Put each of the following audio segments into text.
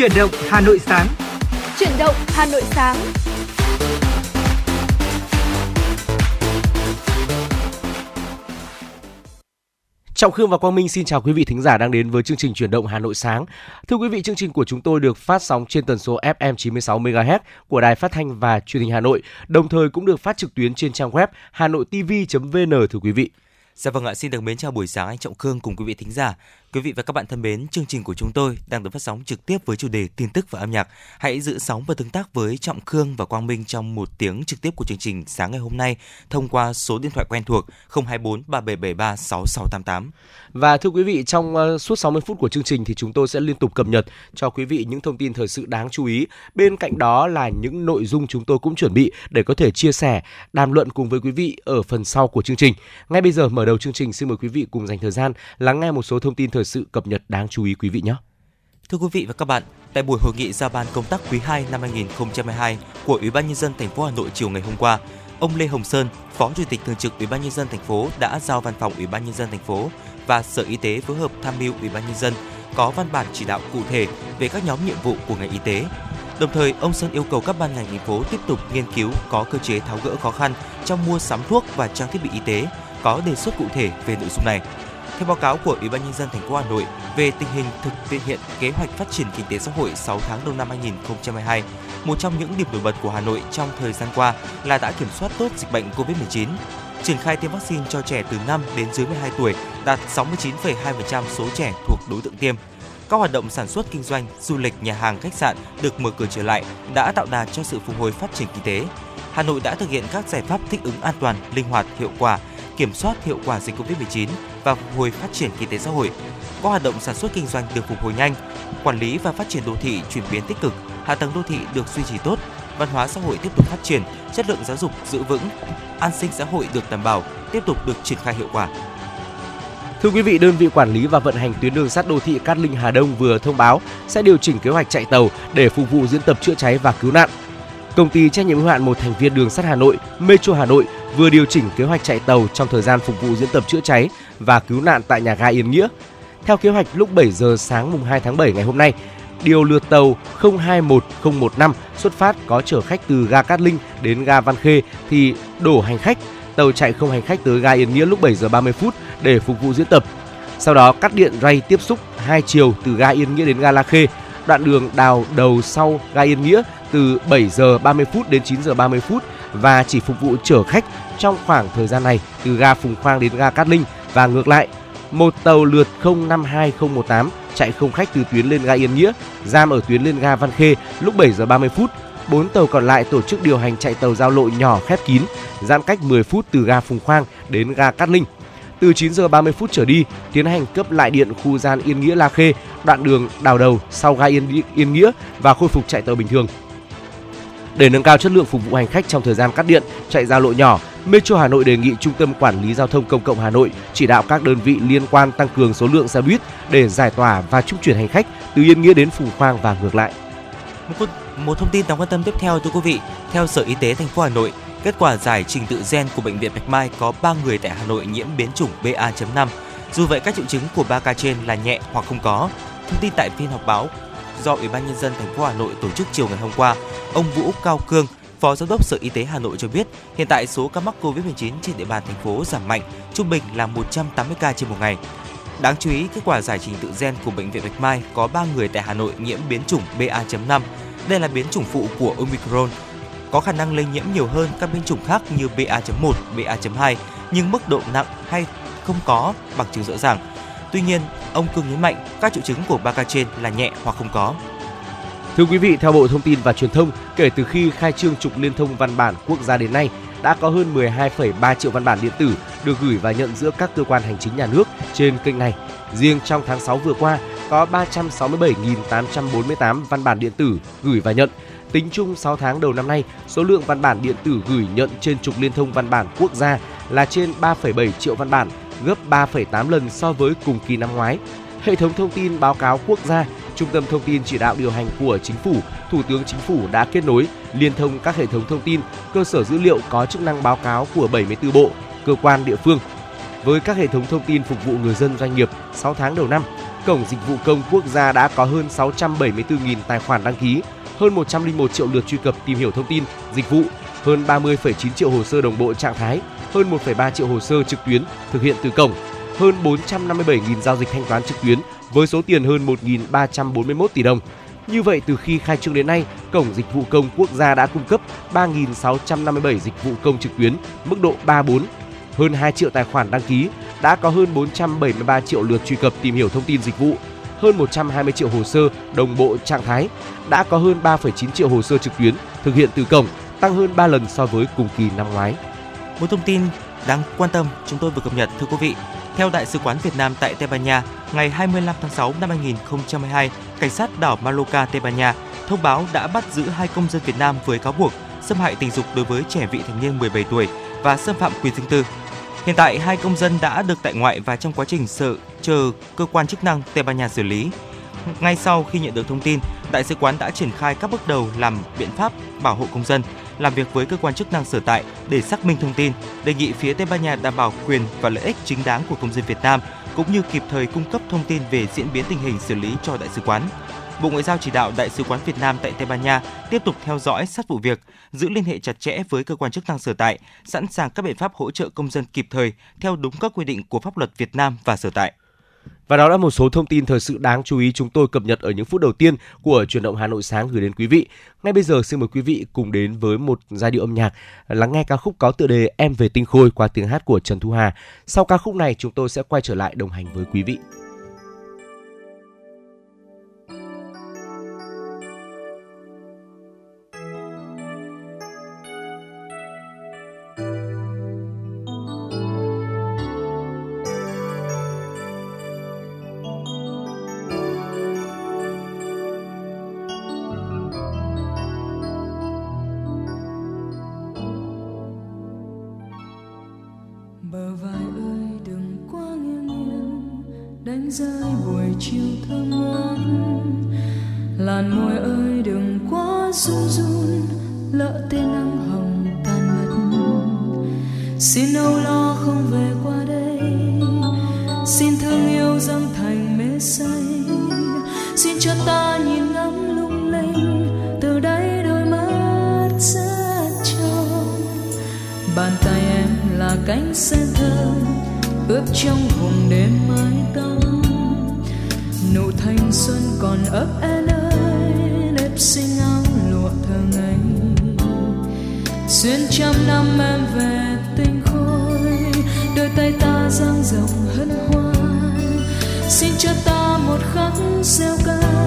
Chuyển động Hà Nội sáng. Chuyển động Hà Nội sáng. Trọng Khương và Quang Minh xin chào quý vị thính giả đang đến với chương trình chuyển động Hà Nội sáng. Thưa quý vị, chương trình của chúng tôi được phát sóng trên tần số FM 96 MHz của Đài Phát thanh và Truyền hình Hà Nội, đồng thời cũng được phát trực tuyến trên trang web hanoitv.vn thưa quý vị. Dạ vâng ạ, xin được mến chào buổi sáng anh Trọng Khương cùng quý vị thính giả. Quý vị và các bạn thân mến, chương trình của chúng tôi đang được phát sóng trực tiếp với chủ đề tin tức và âm nhạc. Hãy giữ sóng và tương tác với Trọng Khương và Quang Minh trong một tiếng trực tiếp của chương trình sáng ngày hôm nay thông qua số điện thoại quen thuộc 024 3773 6688. Và thưa quý vị, trong ờ, suốt 60 phút của chương trình thì chúng tôi sẽ liên tục cập nhật cho quý vị những thông tin thời sự đáng chú ý. Bên cạnh đó là những nội dung chúng tôi cũng chuẩn bị để có thể chia sẻ, đàm luận cùng với quý vị ở phần sau của chương trình. Ngay bây giờ mở đầu chương trình xin mời quý vị cùng dành thời gian lắng nghe một số thông tin thời sự cập nhật đáng chú ý quý vị nhé. Thưa quý vị và các bạn, tại buổi hội nghị giao ban công tác quý 2 năm 2022 của Ủy ban nhân dân thành phố Hà Nội chiều ngày hôm qua, ông Lê Hồng Sơn, Phó Chủ tịch thường trực Ủy ban nhân dân thành phố đã giao văn phòng Ủy ban nhân dân thành phố và Sở Y tế phối hợp tham mưu Ủy ban nhân dân có văn bản chỉ đạo cụ thể về các nhóm nhiệm vụ của ngành y tế. Đồng thời, ông Sơn yêu cầu các ban ngành thành phố tiếp tục nghiên cứu có cơ chế tháo gỡ khó khăn trong mua sắm thuốc và trang thiết bị y tế, có đề xuất cụ thể về nội dung này. Theo báo cáo của Ủy ban nhân dân thành phố Hà Nội về tình hình thực hiện kế hoạch phát triển kinh tế xã hội 6 tháng đầu năm 2022, một trong những điểm nổi bật của Hà Nội trong thời gian qua là đã kiểm soát tốt dịch bệnh COVID-19. Triển khai tiêm vaccine cho trẻ từ 5 đến dưới 12 tuổi đạt 69,2% số trẻ thuộc đối tượng tiêm. Các hoạt động sản xuất kinh doanh, du lịch, nhà hàng, khách sạn được mở cửa trở lại đã tạo đà cho sự phục hồi phát triển kinh tế. Hà Nội đã thực hiện các giải pháp thích ứng an toàn, linh hoạt, hiệu quả, kiểm soát hiệu quả dịch Covid-19 và phục hồi phát triển kinh tế xã hội. Các hoạt động sản xuất kinh doanh được phục hồi nhanh, quản lý và phát triển đô thị chuyển biến tích cực, hạ tầng đô thị được duy trì tốt, văn hóa xã hội tiếp tục phát triển, chất lượng giáo dục giữ vững, an sinh xã hội được đảm bảo, tiếp tục được triển khai hiệu quả. Thưa quý vị, đơn vị quản lý và vận hành tuyến đường sắt đô thị Cát Linh Hà Đông vừa thông báo sẽ điều chỉnh kế hoạch chạy tàu để phục vụ diễn tập chữa cháy và cứu nạn. Công ty trách nhiệm hữu hạn một thành viên đường sắt Hà Nội, Metro Hà Nội vừa điều chỉnh kế hoạch chạy tàu trong thời gian phục vụ diễn tập chữa cháy và cứu nạn tại nhà ga Yên Nghĩa. Theo kế hoạch lúc 7 giờ sáng mùng 2 tháng 7 ngày hôm nay, điều lượt tàu 021015 xuất phát có chở khách từ ga Cát Linh đến ga Văn Khê thì đổ hành khách, tàu chạy không hành khách tới ga Yên Nghĩa lúc 7 giờ 30 phút để phục vụ diễn tập. Sau đó cắt điện ray tiếp xúc hai chiều từ ga Yên Nghĩa đến ga La Khê, đoạn đường đào đầu sau ga Yên Nghĩa từ 7 giờ 30 phút đến 9 giờ 30 phút và chỉ phục vụ chở khách trong khoảng thời gian này từ ga Phùng Khoang đến ga Cát Linh và ngược lại. Một tàu lượt 052018 chạy không khách từ tuyến lên ga Yên Nghĩa, giam ở tuyến lên ga Văn Khê lúc 7 giờ 30 phút. Bốn tàu còn lại tổ chức điều hành chạy tàu giao lộ nhỏ khép kín, giãn cách 10 phút từ ga Phùng Khoang đến ga Cát Linh. Từ 9 giờ 30 phút trở đi, tiến hành cấp lại điện khu gian Yên Nghĩa La Khê, đoạn đường đào đầu sau ga Yên, Yên Nghĩa và khôi phục chạy tàu bình thường. Để nâng cao chất lượng phục vụ hành khách trong thời gian cắt điện, chạy giao lộ nhỏ, Metro Hà Nội đề nghị Trung tâm Quản lý Giao thông Công cộng Hà Nội chỉ đạo các đơn vị liên quan tăng cường số lượng xe buýt để giải tỏa và trung chuyển hành khách từ Yên Nghĩa đến Phùng Khoang và ngược lại. Một, một thông tin đáng quan tâm tiếp theo thưa quý vị, theo Sở Y tế thành phố Hà Nội, kết quả giải trình tự gen của bệnh viện Bạch Mai có 3 người tại Hà Nội nhiễm biến chủng BA.5. Dù vậy các triệu chứng của 3 ca trên là nhẹ hoặc không có. Thông tin tại phiên họp báo do Ủy ban nhân dân thành phố Hà Nội tổ chức chiều ngày hôm qua, ông Vũ Cao Cương, Phó Giám đốc Sở Y tế Hà Nội cho biết, hiện tại số ca mắc COVID-19 trên địa bàn thành phố giảm mạnh, trung bình là 180 ca trên một ngày. Đáng chú ý, kết quả giải trình tự gen của bệnh viện Bạch Mai có 3 người tại Hà Nội nhiễm biến chủng BA.5. Đây là biến chủng phụ của Omicron, có khả năng lây nhiễm nhiều hơn các biến chủng khác như BA.1, BA.2, nhưng mức độ nặng hay không có bằng chứng rõ ràng. Tuy nhiên, ông Cương nhấn mạnh các triệu chứng của ba ca trên là nhẹ hoặc không có. Thưa quý vị, theo Bộ Thông tin và Truyền thông, kể từ khi khai trương trục liên thông văn bản quốc gia đến nay, đã có hơn 12,3 triệu văn bản điện tử được gửi và nhận giữa các cơ quan hành chính nhà nước trên kênh này. Riêng trong tháng 6 vừa qua, có 367.848 văn bản điện tử gửi và nhận. Tính chung 6 tháng đầu năm nay, số lượng văn bản điện tử gửi nhận trên trục liên thông văn bản quốc gia là trên 3,7 triệu văn bản, gấp 3,8 lần so với cùng kỳ năm ngoái. Hệ thống thông tin báo cáo quốc gia, Trung tâm thông tin chỉ đạo điều hành của Chính phủ, Thủ tướng Chính phủ đã kết nối, liên thông các hệ thống thông tin, cơ sở dữ liệu có chức năng báo cáo của 74 bộ, cơ quan địa phương. Với các hệ thống thông tin phục vụ người dân doanh nghiệp 6 tháng đầu năm, Cổng Dịch vụ Công Quốc gia đã có hơn 674.000 tài khoản đăng ký, hơn 101 triệu lượt truy cập tìm hiểu thông tin, dịch vụ, hơn 30,9 triệu hồ sơ đồng bộ trạng thái, hơn 1,3 triệu hồ sơ trực tuyến thực hiện từ cổng, hơn 457.000 giao dịch thanh toán trực tuyến với số tiền hơn 1.341 tỷ đồng. Như vậy, từ khi khai trương đến nay, Cổng Dịch vụ Công Quốc gia đã cung cấp 3.657 dịch vụ công trực tuyến mức độ 3-4, hơn 2 triệu tài khoản đăng ký, đã có hơn 473 triệu lượt truy cập tìm hiểu thông tin dịch vụ, hơn 120 triệu hồ sơ đồng bộ trạng thái, đã có hơn 3,9 triệu hồ sơ trực tuyến thực hiện từ cổng, tăng hơn 3 lần so với cùng kỳ năm ngoái. Một thông tin đáng quan tâm chúng tôi vừa cập nhật thưa quý vị. Theo Đại sứ quán Việt Nam tại Tây Ban Nha, ngày 25 tháng 6 năm 2022, cảnh sát đảo Mallorca, Tây Ban Nha thông báo đã bắt giữ hai công dân Việt Nam với cáo buộc xâm hại tình dục đối với trẻ vị thành niên 17 tuổi và xâm phạm quyền riêng tư. Hiện tại, hai công dân đã được tại ngoại và trong quá trình sự chờ cơ quan chức năng Tây Ban Nha xử lý. Ngay sau khi nhận được thông tin, đại sứ quán đã triển khai các bước đầu làm biện pháp bảo hộ công dân, làm việc với cơ quan chức năng sở tại để xác minh thông tin, đề nghị phía Tây Ban Nha đảm bảo quyền và lợi ích chính đáng của công dân Việt Nam cũng như kịp thời cung cấp thông tin về diễn biến tình hình xử lý cho đại sứ quán. Bộ Ngoại giao chỉ đạo Đại sứ quán Việt Nam tại Tây Ban Nha tiếp tục theo dõi sát vụ việc, giữ liên hệ chặt chẽ với cơ quan chức năng sở tại, sẵn sàng các biện pháp hỗ trợ công dân kịp thời theo đúng các quy định của pháp luật Việt Nam và sở tại. Và đó là một số thông tin thời sự đáng chú ý chúng tôi cập nhật ở những phút đầu tiên của truyền động Hà Nội sáng gửi đến quý vị. Ngay bây giờ, xin mời quý vị cùng đến với một giai điệu âm nhạc à, lắng nghe ca khúc có tựa đề Em về tinh khôi qua tiếng hát của Trần Thu Hà. Sau ca khúc này, chúng tôi sẽ quay trở lại đồng hành với quý vị. nắng hồng tan mất. Xin âu lo không về qua đây. Xin thương yêu dâng thành mê say. Xin cho ta nhìn ngắm lung linh. Từ đây đôi mắt rất trong. Bàn tay em là cánh sen thơ. Ướp trong vùng đêm mái tóc. Nụ thanh xuân còn ấp em ơi. Nếp xinh. xuyên trăm năm em về tinh khôi, đôi tay ta dang rộng hân hoan. Xin cho ta một khắc rêu cao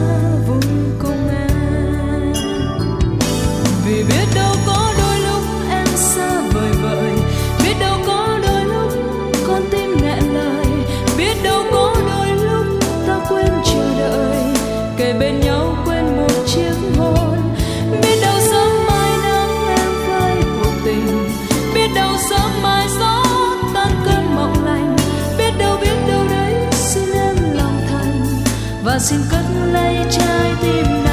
xin cất lấy trái tim này.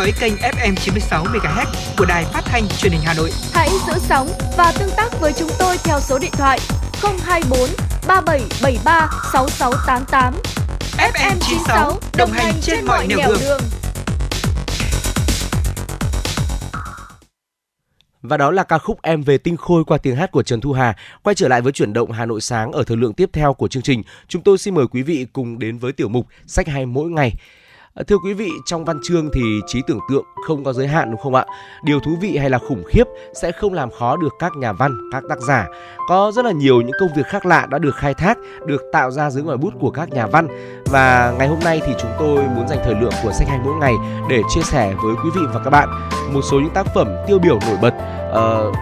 Dõi kênh FM 96 MHz của đài phát thanh truyền hình Hà Nội. Hãy giữ sóng và tương tác với chúng tôi theo số điện thoại 024 3773 6688. FM 96 đồng hành trên, trên mọi nẻo đường. đường. Và đó là ca khúc Em về tinh khôi qua tiếng hát của Trần Thu Hà. Quay trở lại với chuyển động Hà Nội sáng ở thời lượng tiếp theo của chương trình, chúng tôi xin mời quý vị cùng đến với tiểu mục Sách hay mỗi ngày. Ờ, thưa quý vị, trong văn chương thì trí tưởng tượng không có giới hạn đúng không ạ? Điều thú vị hay là khủng khiếp sẽ không làm khó được các nhà văn, các tác giả. Có rất là nhiều những công việc khác lạ đã được khai thác, được tạo ra dưới ngòi bút của các nhà văn. Và ngày hôm nay thì chúng tôi muốn dành thời lượng của sách hay mỗi ngày để chia sẻ với quý vị và các bạn một số những tác phẩm tiêu biểu nổi bật uh,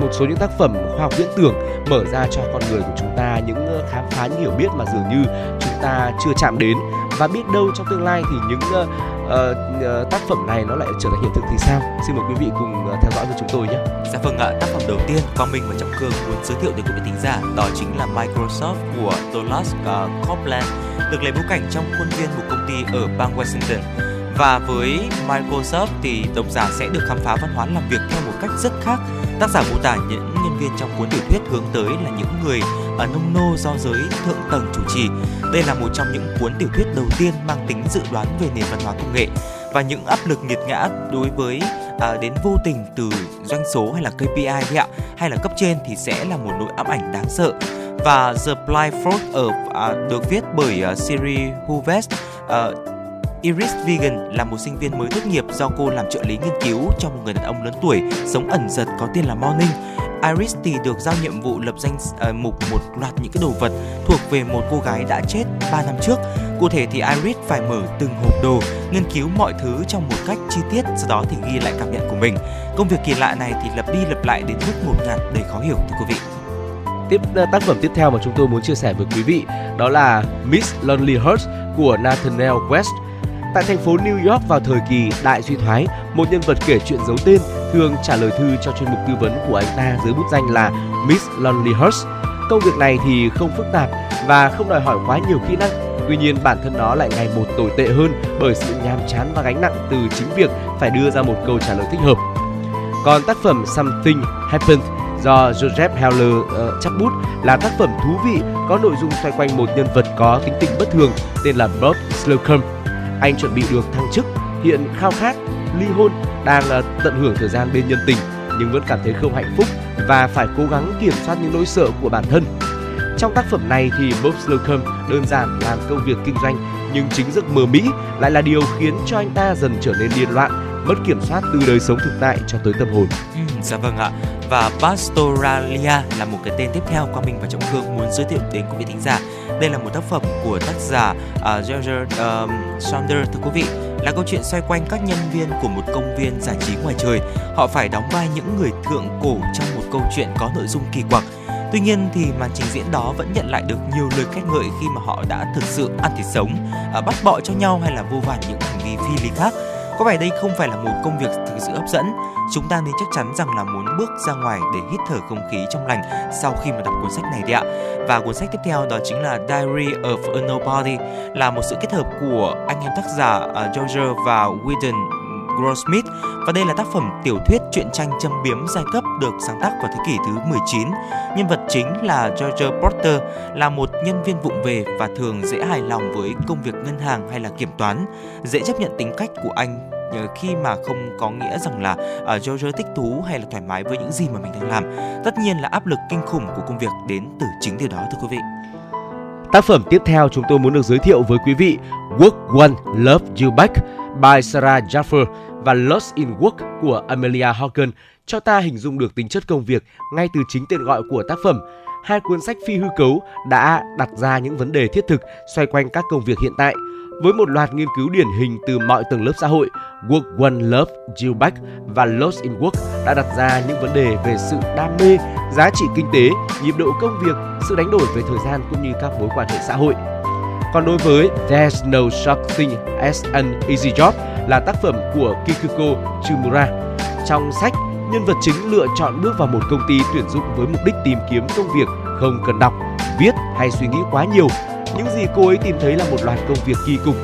một số những tác phẩm khoa học viễn tưởng mở ra cho con người của chúng ta những khám phá những hiểu biết mà dường như chúng ta chưa chạm đến. Và biết đâu trong tương lai thì những uh, uh, tác phẩm này nó lại trở thành hiện thực thì sao? Xin mời quý vị cùng ờ, theo dõi với chúng tôi nhé. Dạ vâng ạ tác phẩm đầu tiên quang minh và trọng cường muốn giới thiệu đến quý vị thính giả đó chính là Microsoft của Thomas uh, Copeland được lấy bối cảnh trong khuôn viên một công ty ở bang Washington. Và với Microsoft thì độc giả sẽ được khám phá văn hóa làm việc theo một cách rất khác. Tác giả mô tả những nhân viên trong cuốn tiểu thuyết hướng tới là những người ở nông nô do giới thượng tầng chủ trì. Đây là một trong những cuốn tiểu thuyết đầu tiên mang tính dự đoán về nền văn hóa công nghệ và những áp lực nghiệt ngã đối với à, đến vô tình từ doanh số hay là KPI ấy ạ, hay là cấp trên thì sẽ là một nỗi ám ảnh đáng sợ. Và The Blindfold ở à, được viết bởi uh, Siri Huvest uh, à, Iris Vegan là một sinh viên mới tốt nghiệp do cô làm trợ lý nghiên cứu cho một người đàn ông lớn tuổi sống ẩn giật có tên là Morning. Iris thì được giao nhiệm vụ lập danh uh, mục một loạt những cái đồ vật thuộc về một cô gái đã chết 3 năm trước. Cụ thể thì Iris phải mở từng hộp đồ, nghiên cứu mọi thứ trong một cách chi tiết, sau đó thì ghi lại cảm nhận của mình. Công việc kỳ lạ này thì lặp đi lặp lại đến mức một ngạt đầy khó hiểu thưa quý vị. Tiếp ờ, tác phẩm tiếp theo mà chúng tôi muốn chia sẻ với quý vị đó là Miss Lonely Hearts của Nathaniel West Tại thành phố New York vào thời kỳ đại suy thoái, một nhân vật kể chuyện giấu tên thường trả lời thư cho chuyên mục tư vấn của anh ta dưới bút danh là Miss Lonely Hearts. Công việc này thì không phức tạp và không đòi hỏi quá nhiều kỹ năng. Tuy nhiên bản thân nó lại ngày một tồi tệ hơn bởi sự nhàm chán và gánh nặng từ chính việc phải đưa ra một câu trả lời thích hợp. Còn tác phẩm Something Happened do Joseph Heller uh, chắp bút là tác phẩm thú vị có nội dung xoay quanh một nhân vật có tính tình bất thường tên là Bob Slocum. Anh chuẩn bị được thăng chức, hiện khao khát ly hôn, đang ờ, tận hưởng thời gian bên nhân tình nhưng vẫn cảm thấy không hạnh phúc và phải cố gắng kiểm soát những nỗi sợ của bản thân. Trong tác phẩm này thì Bob Slocum đơn giản làm công việc kinh doanh nhưng chính giấc mơ Mỹ lại là điều khiến cho anh ta dần trở nên điên loạn, mất kiểm soát từ đời sống thực tại cho tới tâm hồn. Ừ, dạ vâng ạ. Và Pastoralia là một cái tên tiếp theo Quang Minh và Trọng Khương muốn giới thiệu đến quý vị thính giả. Đây là một tác phẩm của tác giả uh, George um, Saunders thưa quý vị là câu chuyện xoay quanh các nhân viên của một công viên giải trí ngoài trời. Họ phải đóng vai những người thượng cổ trong một câu chuyện có nội dung kỳ quặc. Tuy nhiên thì màn trình diễn đó vẫn nhận lại được nhiều lời khen ngợi khi mà họ đã thực sự ăn thịt sống, à, bắt bọ cho nhau hay là vô vàn những hành vi phi lý khác. Có vẻ đây không phải là một công việc thực sự hấp dẫn. Chúng ta nên chắc chắn rằng là muốn bước ra ngoài để hít thở không khí trong lành sau khi mà đọc cuốn sách này đấy ạ. Và cuốn sách tiếp theo đó chính là Diary of a Nobody là một sự kết hợp của anh em tác giả uh, George và Whedon Goldsmith và đây là tác phẩm tiểu thuyết truyện tranh châm biếm giai cấp được sáng tác vào thế kỷ thứ 19. Nhân vật chính là George Porter là một nhân viên vụng về và thường dễ hài lòng với công việc ngân hàng hay là kiểm toán, dễ chấp nhận tính cách của anh khi mà không có nghĩa rằng là uh, George thích thú hay là thoải mái với những gì mà mình đang làm. Tất nhiên là áp lực kinh khủng của công việc đến từ chính điều đó thưa quý vị. Tác phẩm tiếp theo chúng tôi muốn được giới thiệu với quý vị Work One Love You Back by Sarah Jaffer và Lost in Work của Amelia Hawken cho ta hình dung được tính chất công việc ngay từ chính tên gọi của tác phẩm. Hai cuốn sách phi hư cấu đã đặt ra những vấn đề thiết thực xoay quanh các công việc hiện tại – với một loạt nghiên cứu điển hình từ mọi tầng lớp xã hội, Work One Love, Jill Back và Lost in Work đã đặt ra những vấn đề về sự đam mê, giá trị kinh tế, nhịp độ công việc, sự đánh đổi về thời gian cũng như các mối quan hệ xã hội. Còn đối với There's No Such Thing as an Easy Job là tác phẩm của Kikuko Chimura. Trong sách, nhân vật chính lựa chọn bước vào một công ty tuyển dụng với mục đích tìm kiếm công việc không cần đọc, viết hay suy nghĩ quá nhiều những gì cô ấy tìm thấy là một loạt công việc kỳ cục,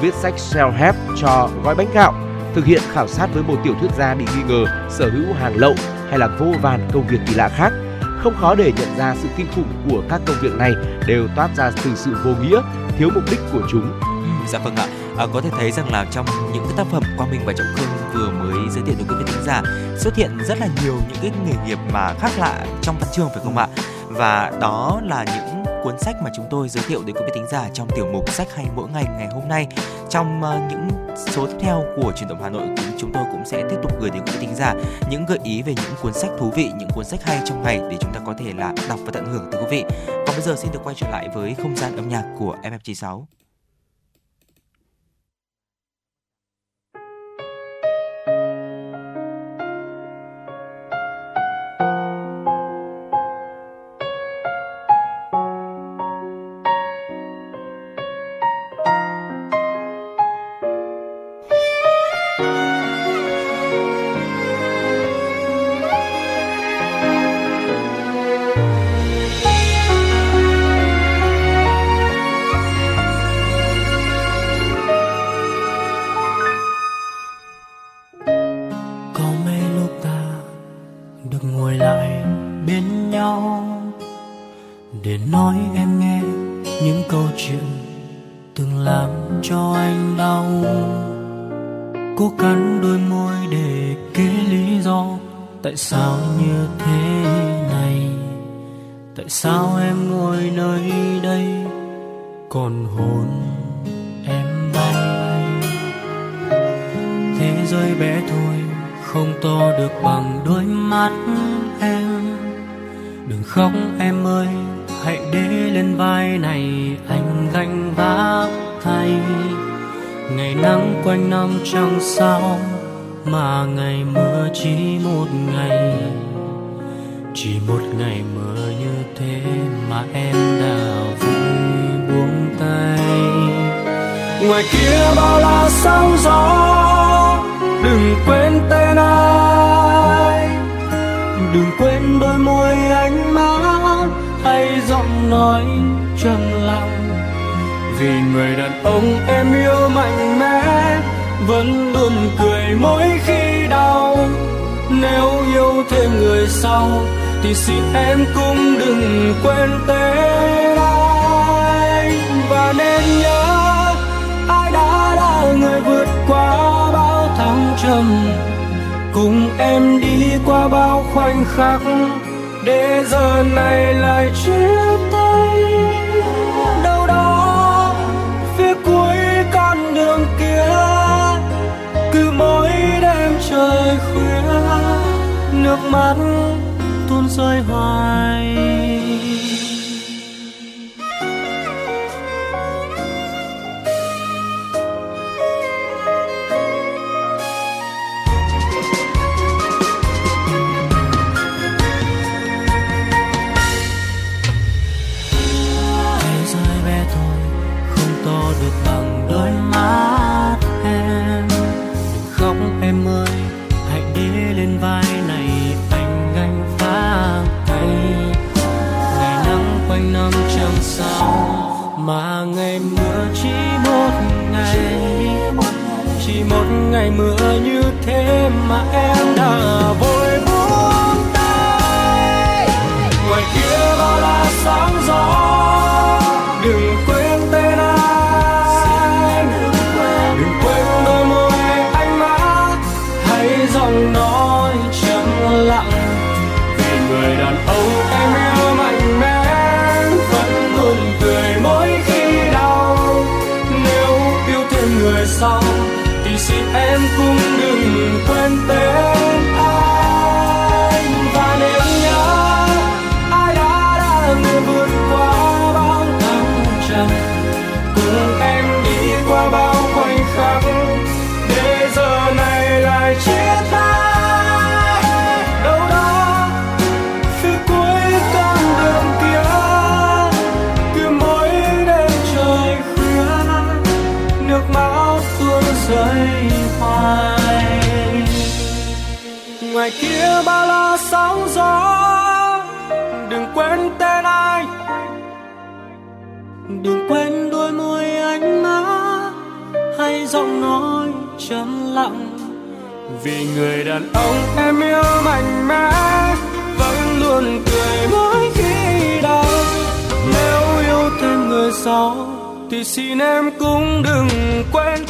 viết sách self-help cho gói bánh gạo, thực hiện khảo sát với một tiểu thuyết gia bị nghi ngờ sở hữu hàng lậu hay là vô vàn công việc kỳ lạ khác. Không khó để nhận ra sự kinh khủng của các công việc này đều toát ra từ sự vô nghĩa, thiếu mục đích của chúng. Ừ, dạ vâng ạ. À, có thể thấy rằng là trong những cái tác phẩm Quang Minh và Trọng Khương vừa mới giới thiệu đến quý vị khán giả xuất hiện rất là nhiều những cái nghề nghiệp mà khác lạ trong văn chương phải không ạ? Và đó là những cuốn sách mà chúng tôi giới thiệu đến quý vị thính giả trong tiểu mục sách hay mỗi ngày ngày hôm nay. Trong uh, những số tiếp theo của truyền động Hà Nội chúng tôi cũng sẽ tiếp tục gửi đến quý vị thính giả những gợi ý về những cuốn sách thú vị, những cuốn sách hay trong ngày để chúng ta có thể là đọc và tận hưởng từ quý vị. Bây giờ xin được quay trở lại với không gian âm nhạc của FM96. Hoài. Ngoài kia bao la sóng gió, đừng quên tên ai. Đừng quên đôi môi anh má hay giọng nói trầm lặng. Vì người đàn ông em yêu mạnh mẽ, vẫn luôn cười mỗi khi đau. Nếu yêu thêm người sau, thì xin em cũng đừng quên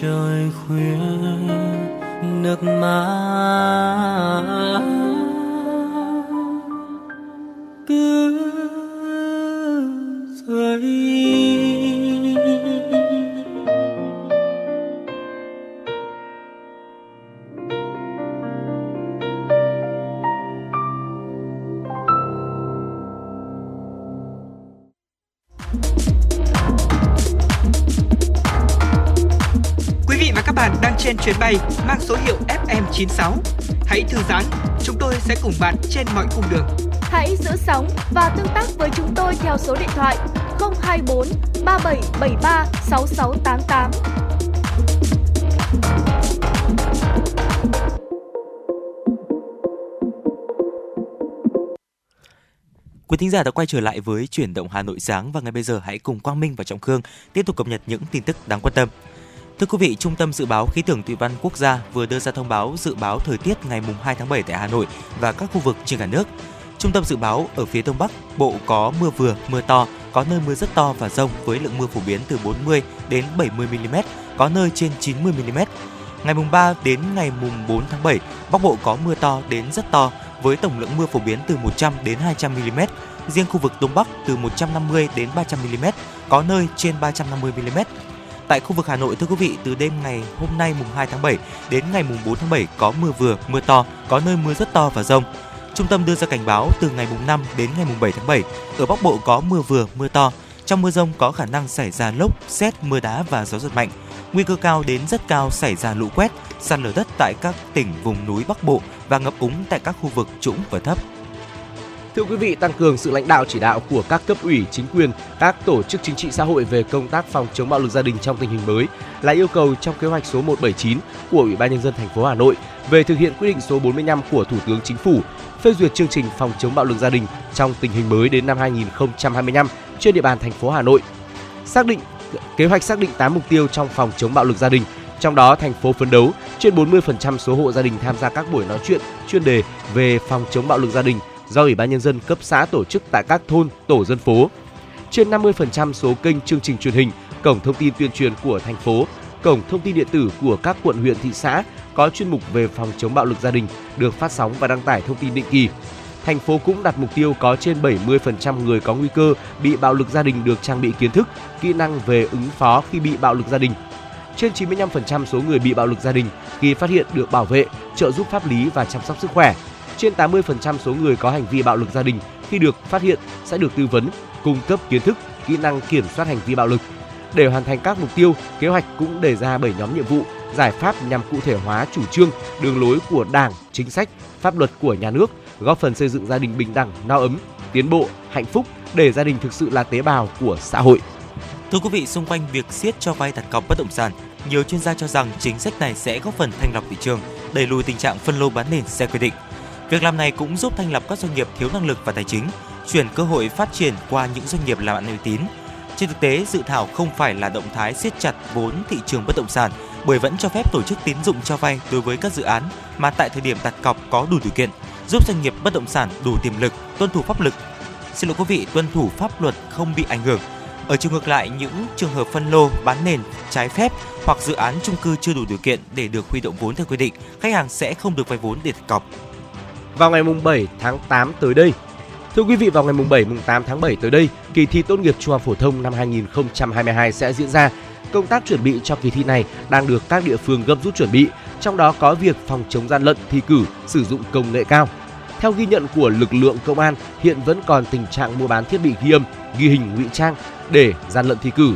trời khuya nước mắt. Trên chuyến bay mang số hiệu FM96. Hãy thư giãn, chúng tôi sẽ cùng bạn trên mọi cung đường. Hãy giữ sóng và tương tác với chúng tôi theo số điện thoại 024 3773 6688. Quý thính giả đã quay trở lại với chuyển động Hà Nội sáng và ngay bây giờ hãy cùng Quang Minh và Trọng Khương tiếp tục cập nhật những tin tức đáng quan tâm. Thưa quý vị, Trung tâm Dự báo Khí tượng Thủy văn Quốc gia vừa đưa ra thông báo dự báo thời tiết ngày 2 tháng 7 tại Hà Nội và các khu vực trên cả nước. Trung tâm dự báo ở phía Đông Bắc, Bộ có mưa vừa, mưa to, có nơi mưa rất to và rông với lượng mưa phổ biến từ 40 đến 70 mm, có nơi trên 90 mm. Ngày mùng 3 đến ngày mùng 4 tháng 7, Bắc Bộ có mưa to đến rất to với tổng lượng mưa phổ biến từ 100 đến 200 mm. Riêng khu vực Đông Bắc từ 150 đến 300 mm, có nơi trên 350 mm. Tại khu vực Hà Nội thưa quý vị, từ đêm ngày hôm nay mùng 2 tháng 7 đến ngày mùng 4 tháng 7 có mưa vừa, mưa to, có nơi mưa rất to và rông. Trung tâm đưa ra cảnh báo từ ngày mùng 5 đến ngày mùng 7 tháng 7, ở Bắc Bộ có mưa vừa, mưa to. Trong mưa rông có khả năng xảy ra lốc, xét, mưa đá và gió giật mạnh. Nguy cơ cao đến rất cao xảy ra lũ quét, sạt lở đất tại các tỉnh vùng núi Bắc Bộ và ngập úng tại các khu vực trũng và thấp. Thưa quý vị, tăng cường sự lãnh đạo chỉ đạo của các cấp ủy, chính quyền, các tổ chức chính trị xã hội về công tác phòng chống bạo lực gia đình trong tình hình mới là yêu cầu trong kế hoạch số 179 của Ủy ban nhân dân thành phố Hà Nội về thực hiện quyết định số 45 của Thủ tướng Chính phủ phê duyệt chương trình phòng chống bạo lực gia đình trong tình hình mới đến năm 2025 trên địa bàn thành phố Hà Nội. Xác định kế hoạch xác định 8 mục tiêu trong phòng chống bạo lực gia đình, trong đó thành phố phấn đấu trên 40% số hộ gia đình tham gia các buổi nói chuyện chuyên đề về phòng chống bạo lực gia đình do Ủy ban nhân dân cấp xã tổ chức tại các thôn, tổ dân phố. Trên 50% số kênh chương trình truyền hình, cổng thông tin tuyên truyền của thành phố, cổng thông tin điện tử của các quận huyện thị xã có chuyên mục về phòng chống bạo lực gia đình được phát sóng và đăng tải thông tin định kỳ. Thành phố cũng đặt mục tiêu có trên 70% người có nguy cơ bị bạo lực gia đình được trang bị kiến thức, kỹ năng về ứng phó khi bị bạo lực gia đình. Trên 95% số người bị bạo lực gia đình khi phát hiện được bảo vệ, trợ giúp pháp lý và chăm sóc sức khỏe. Trên 80% số người có hành vi bạo lực gia đình khi được phát hiện sẽ được tư vấn, cung cấp kiến thức, kỹ năng kiểm soát hành vi bạo lực. Để hoàn thành các mục tiêu, kế hoạch cũng đề ra 7 nhóm nhiệm vụ giải pháp nhằm cụ thể hóa chủ trương, đường lối của Đảng, chính sách, pháp luật của nhà nước, góp phần xây dựng gia đình bình đẳng, no ấm, tiến bộ, hạnh phúc để gia đình thực sự là tế bào của xã hội. Thưa quý vị, xung quanh việc siết cho vay đặt cọc bất động sản, nhiều chuyên gia cho rằng chính sách này sẽ góp phần thanh lọc thị trường, đẩy lùi tình trạng phân lô bán nền sai quy định. Việc làm này cũng giúp thanh lọc các doanh nghiệp thiếu năng lực và tài chính, chuyển cơ hội phát triển qua những doanh nghiệp làm ăn uy tín. Trên thực tế, dự thảo không phải là động thái siết chặt vốn thị trường bất động sản bởi vẫn cho phép tổ chức tín dụng cho vay đối với các dự án mà tại thời điểm đặt cọc có đủ điều kiện, giúp doanh nghiệp bất động sản đủ tiềm lực, tuân thủ pháp luật. Xin lỗi quý vị, tuân thủ pháp luật không bị ảnh hưởng. Ở chiều ngược lại, những trường hợp phân lô, bán nền, trái phép hoặc dự án chung cư chưa đủ điều kiện để được huy động vốn theo quy định, khách hàng sẽ không được vay vốn để đặt cọc. Vào ngày mùng 7 tháng 8 tới đây, Thưa quý vị, vào ngày 7 8 tháng 7 tới đây, kỳ thi tốt nghiệp trung học phổ thông năm 2022 sẽ diễn ra Công tác chuẩn bị cho kỳ thi này đang được các địa phương gấp rút chuẩn bị, trong đó có việc phòng chống gian lận thi cử sử dụng công nghệ cao. Theo ghi nhận của lực lượng công an, hiện vẫn còn tình trạng mua bán thiết bị ghi âm, ghi hình ngụy trang để gian lận thi cử.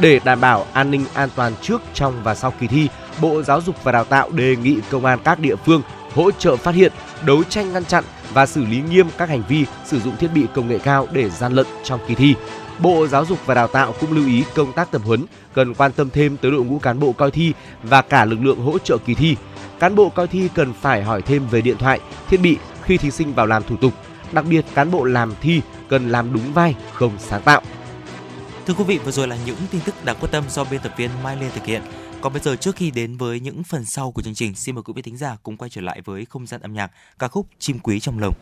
Để đảm bảo an ninh an toàn trước, trong và sau kỳ thi, Bộ Giáo dục và Đào tạo đề nghị công an các địa phương hỗ trợ phát hiện, đấu tranh ngăn chặn và xử lý nghiêm các hành vi sử dụng thiết bị công nghệ cao để gian lận trong kỳ thi. Bộ Giáo dục và Đào tạo cũng lưu ý công tác tập huấn cần quan tâm thêm tới đội ngũ cán bộ coi thi và cả lực lượng hỗ trợ kỳ thi. Cán bộ coi thi cần phải hỏi thêm về điện thoại, thiết bị khi thí sinh vào làm thủ tục. Đặc biệt cán bộ làm thi cần làm đúng vai, không sáng tạo. Thưa quý vị, vừa rồi là những tin tức đáng quan tâm do biên tập viên Mai Lê thực hiện. Còn bây giờ trước khi đến với những phần sau của chương trình, xin mời quý vị thính giả cùng quay trở lại với không gian âm nhạc ca khúc Chim quý trong lồng.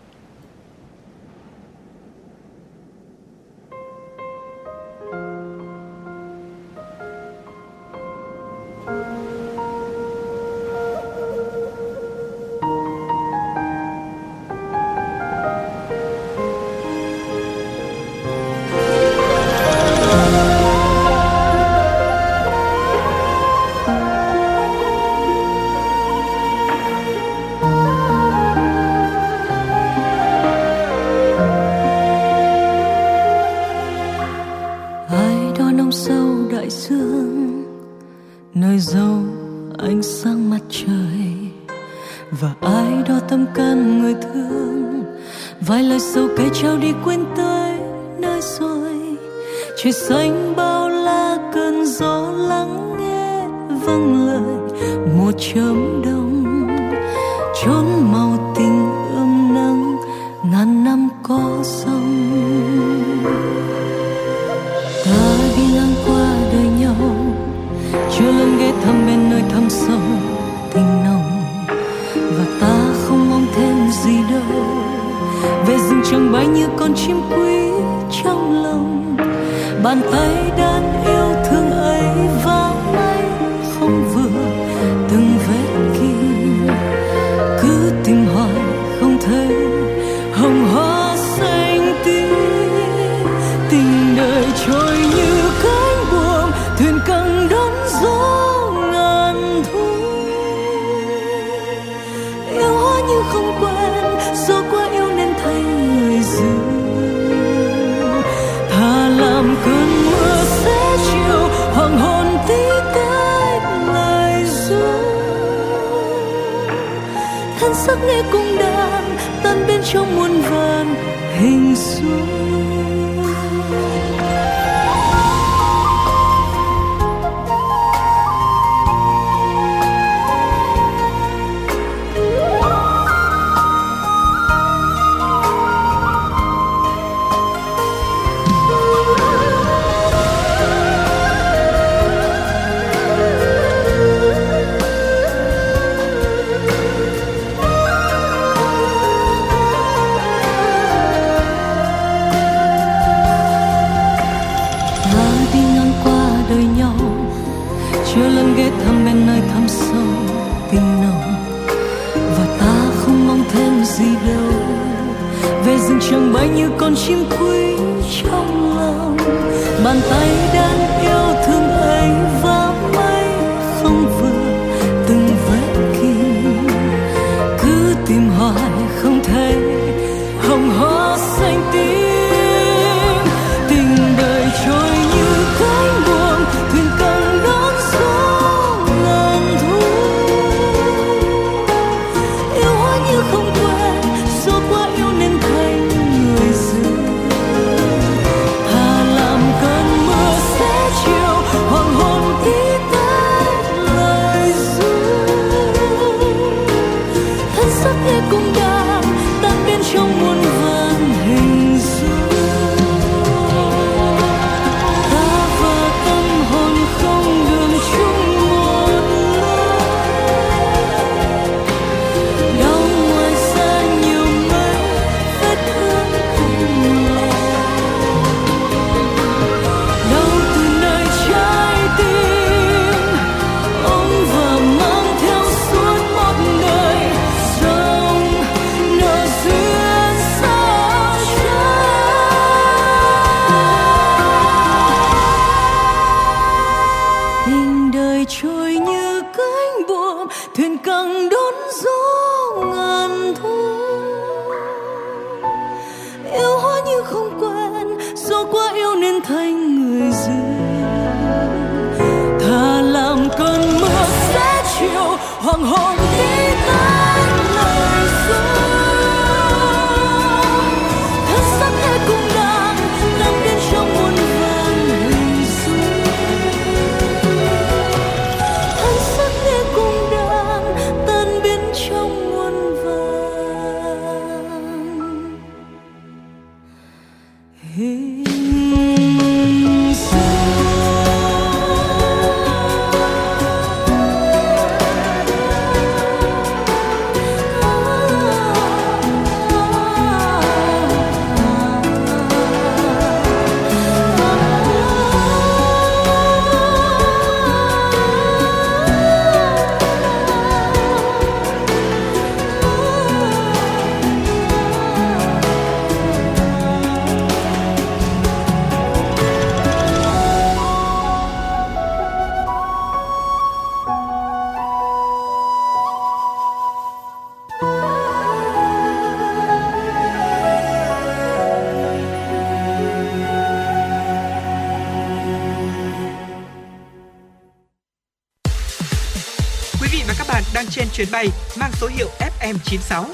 Chuyến bay mang số hiệu FM96.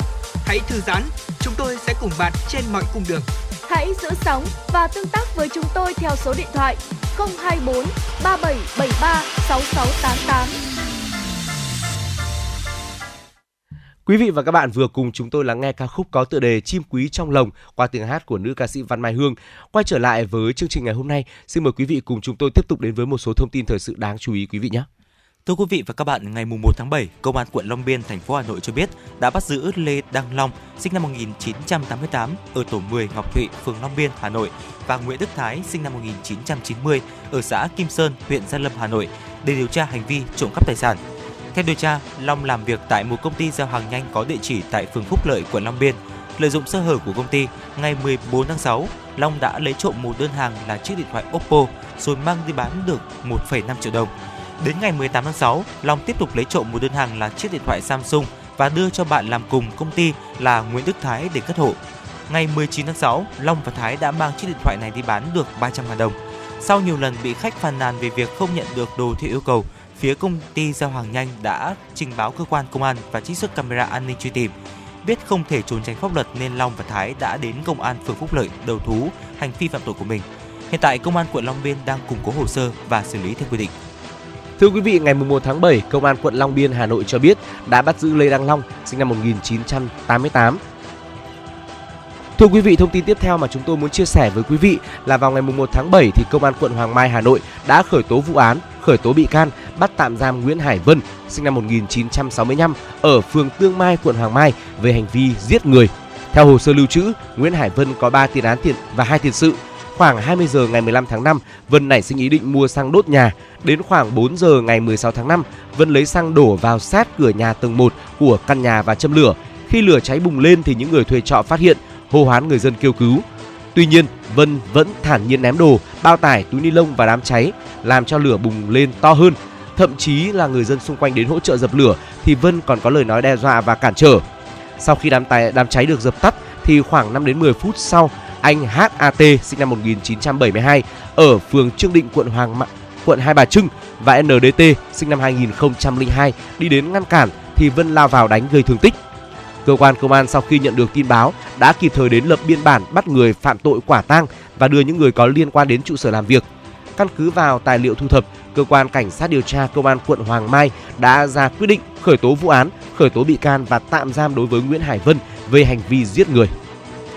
Hãy thư giãn, chúng tôi sẽ cùng bạn trên mọi cung đường. Hãy giữ sóng và tương tác với chúng tôi theo số điện thoại 024 3773 6688. Quý vị và các bạn vừa cùng chúng tôi lắng nghe ca khúc có tựa đề Chim quý trong lồng qua tiếng hát của nữ ca sĩ Văn Mai Hương. Quay trở lại với chương trình ngày hôm nay, xin mời quý vị cùng chúng tôi tiếp tục đến với một số thông tin thời sự đáng chú ý quý vị nhé. Thưa quý vị và các bạn, ngày 1 tháng 7, Công an quận Long Biên, thành phố Hà Nội cho biết đã bắt giữ Lê Đăng Long, sinh năm 1988, ở tổ 10 Ngọc Thụy, phường Long Biên, Hà Nội và Nguyễn Đức Thái, sinh năm 1990, ở xã Kim Sơn, huyện Gia Lâm, Hà Nội để điều tra hành vi trộm cắp tài sản. Theo điều tra, Long làm việc tại một công ty giao hàng nhanh có địa chỉ tại phường Phúc Lợi, quận Long Biên. Lợi dụng sơ hở của công ty, ngày 14 tháng 6, Long đã lấy trộm một đơn hàng là chiếc điện thoại Oppo rồi mang đi bán được 1,5 triệu đồng. Đến ngày 18 tháng 6, Long tiếp tục lấy trộm một đơn hàng là chiếc điện thoại Samsung và đưa cho bạn làm cùng công ty là Nguyễn Đức Thái để cất hộ. Ngày 19 tháng 6, Long và Thái đã mang chiếc điện thoại này đi bán được 300.000 đồng. Sau nhiều lần bị khách phàn nàn về việc không nhận được đồ theo yêu cầu, phía công ty giao hàng nhanh đã trình báo cơ quan công an và trích xuất camera an ninh truy tìm. Biết không thể trốn tránh pháp luật nên Long và Thái đã đến công an phường Phúc Lợi đầu thú hành vi phạm tội của mình. Hiện tại công an quận Long Biên đang củng cố hồ sơ và xử lý theo quy định. Thưa quý vị, ngày 1 tháng 7, Công an quận Long Biên, Hà Nội cho biết đã bắt giữ Lê Đăng Long, sinh năm 1988. Thưa quý vị, thông tin tiếp theo mà chúng tôi muốn chia sẻ với quý vị là vào ngày 1 tháng 7 thì Công an quận Hoàng Mai, Hà Nội đã khởi tố vụ án, khởi tố bị can, bắt tạm giam Nguyễn Hải Vân, sinh năm 1965 ở phường Tương Mai, quận Hoàng Mai về hành vi giết người. Theo hồ sơ lưu trữ, Nguyễn Hải Vân có 3 tiền án tiền và 2 tiền sự. Khoảng 20 giờ ngày 15 tháng 5, Vân nảy sinh ý định mua xăng đốt nhà. Đến khoảng 4 giờ ngày 16 tháng 5, Vân lấy xăng đổ vào sát cửa nhà tầng 1 của căn nhà và châm lửa. Khi lửa cháy bùng lên thì những người thuê trọ phát hiện, hô hoán người dân kêu cứu. Tuy nhiên, Vân vẫn thản nhiên ném đồ, bao tải, túi ni lông và đám cháy, làm cho lửa bùng lên to hơn. Thậm chí là người dân xung quanh đến hỗ trợ dập lửa thì Vân còn có lời nói đe dọa và cản trở. Sau khi đám, tài, đám cháy được dập tắt thì khoảng 5 đến 10 phút sau, anh HAT sinh năm 1972 ở phường Trương Định quận Hoàng quận Hai Bà Trưng và NDT sinh năm 2002 đi đến ngăn cản thì Vân lao vào đánh gây thương tích. Cơ quan công an sau khi nhận được tin báo đã kịp thời đến lập biên bản bắt người phạm tội quả tang và đưa những người có liên quan đến trụ sở làm việc. Căn cứ vào tài liệu thu thập, cơ quan cảnh sát điều tra công an quận Hoàng Mai đã ra quyết định khởi tố vụ án, khởi tố bị can và tạm giam đối với Nguyễn Hải Vân về hành vi giết người.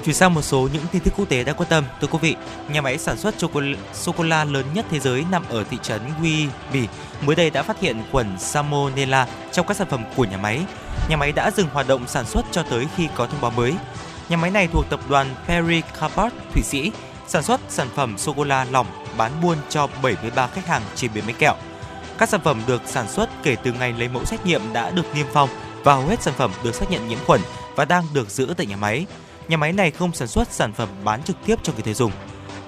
Chuyển sang một số những tin tức quốc tế đã quan tâm, thưa quý vị, nhà máy sản xuất sô cô la lớn nhất thế giới nằm ở thị trấn Huy, Bỉ mới đây đã phát hiện khuẩn Salmonella trong các sản phẩm của nhà máy. Nhà máy đã dừng hoạt động sản xuất cho tới khi có thông báo mới. Nhà máy này thuộc tập đoàn Perry Carport Thụy Sĩ, sản xuất sản phẩm sô cô la lỏng bán buôn cho 73 khách hàng chế biến bánh kẹo. Các sản phẩm được sản xuất kể từ ngày lấy mẫu xét nghiệm đã được niêm phong và hầu hết sản phẩm được xác nhận nhiễm khuẩn và đang được giữ tại nhà máy. Nhà máy này không sản xuất sản phẩm bán trực tiếp cho người tiêu dùng.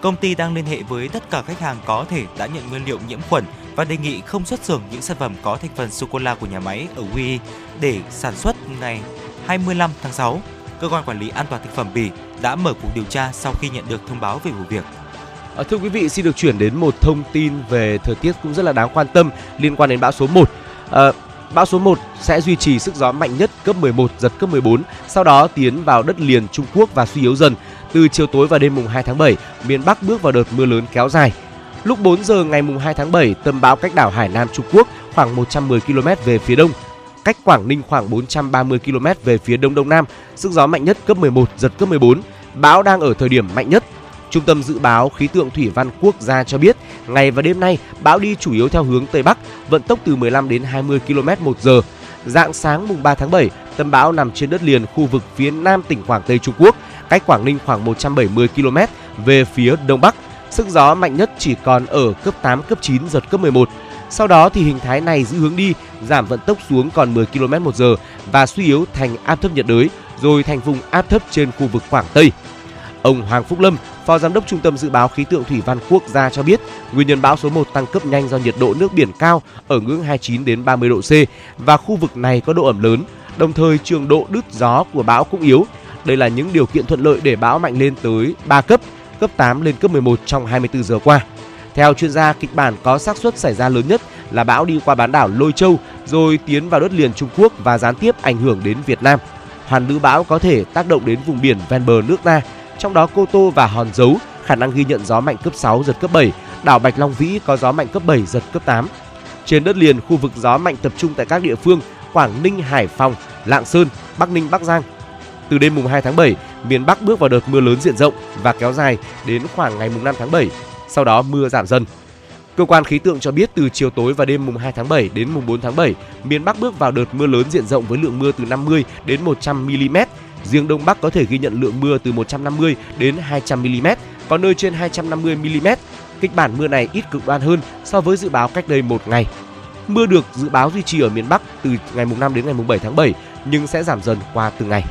Công ty đang liên hệ với tất cả khách hàng có thể đã nhận nguyên liệu nhiễm khuẩn và đề nghị không xuất xưởng những sản phẩm có thành phần sô cô la của nhà máy ở Wii để sản xuất ngày 25 tháng 6. Cơ quan quản lý an toàn thực phẩm Bỉ đã mở cuộc điều tra sau khi nhận được thông báo về vụ việc. À, thưa quý vị, xin được chuyển đến một thông tin về thời tiết cũng rất là đáng quan tâm liên quan đến bão số 1. À, Bão số 1 sẽ duy trì sức gió mạnh nhất cấp 11, giật cấp 14, sau đó tiến vào đất liền Trung Quốc và suy yếu dần. Từ chiều tối và đêm mùng 2 tháng 7, miền Bắc bước vào đợt mưa lớn kéo dài. Lúc 4 giờ ngày mùng 2 tháng 7, tâm bão cách đảo Hải Nam Trung Quốc khoảng 110 km về phía đông, cách Quảng Ninh khoảng 430 km về phía đông đông nam, sức gió mạnh nhất cấp 11, giật cấp 14. Bão đang ở thời điểm mạnh nhất, Trung tâm Dự báo Khí tượng Thủy văn Quốc gia cho biết, ngày và đêm nay, bão đi chủ yếu theo hướng Tây Bắc, vận tốc từ 15 đến 20 km một giờ. Dạng sáng mùng 3 tháng 7, tâm bão nằm trên đất liền khu vực phía nam tỉnh Quảng Tây Trung Quốc, cách Quảng Ninh khoảng 170 km về phía đông bắc. Sức gió mạnh nhất chỉ còn ở cấp 8, cấp 9, giật cấp 11. Sau đó thì hình thái này giữ hướng đi, giảm vận tốc xuống còn 10 km một giờ và suy yếu thành áp thấp nhiệt đới, rồi thành vùng áp thấp trên khu vực Quảng Tây. Ông Hoàng Phúc Lâm, Phó Giám đốc Trung tâm Dự báo Khí tượng Thủy văn Quốc gia cho biết, nguyên nhân bão số 1 tăng cấp nhanh do nhiệt độ nước biển cao ở ngưỡng 29 đến 30 độ C và khu vực này có độ ẩm lớn, đồng thời trường độ đứt gió của bão cũng yếu. Đây là những điều kiện thuận lợi để bão mạnh lên tới 3 cấp, cấp 8 lên cấp 11 trong 24 giờ qua. Theo chuyên gia, kịch bản có xác suất xảy ra lớn nhất là bão đi qua bán đảo Lôi Châu rồi tiến vào đất liền Trung Quốc và gián tiếp ảnh hưởng đến Việt Nam. Hoàn lưu bão có thể tác động đến vùng biển ven bờ nước ta trong đó Cô Tô và Hòn Dấu khả năng ghi nhận gió mạnh cấp 6 giật cấp 7, đảo Bạch Long Vĩ có gió mạnh cấp 7 giật cấp 8. Trên đất liền, khu vực gió mạnh tập trung tại các địa phương Quảng Ninh, Hải Phòng, Lạng Sơn, Bắc Ninh, Bắc Giang. Từ đêm mùng 2 tháng 7, miền Bắc bước vào đợt mưa lớn diện rộng và kéo dài đến khoảng ngày mùng 5 tháng 7. Sau đó mưa giảm dần. Cơ quan khí tượng cho biết từ chiều tối và đêm mùng 2 tháng 7 đến mùng 4 tháng 7, miền Bắc bước vào đợt mưa lớn diện rộng với lượng mưa từ 50 đến 100 mm, Riêng Đông Bắc có thể ghi nhận lượng mưa từ 150 đến 200 mm, có nơi trên 250 mm. Kịch bản mưa này ít cực đoan hơn so với dự báo cách đây một ngày. Mưa được dự báo duy trì ở miền Bắc từ ngày mùng 5 đến ngày mùng 7 tháng 7 nhưng sẽ giảm dần qua từng ngày.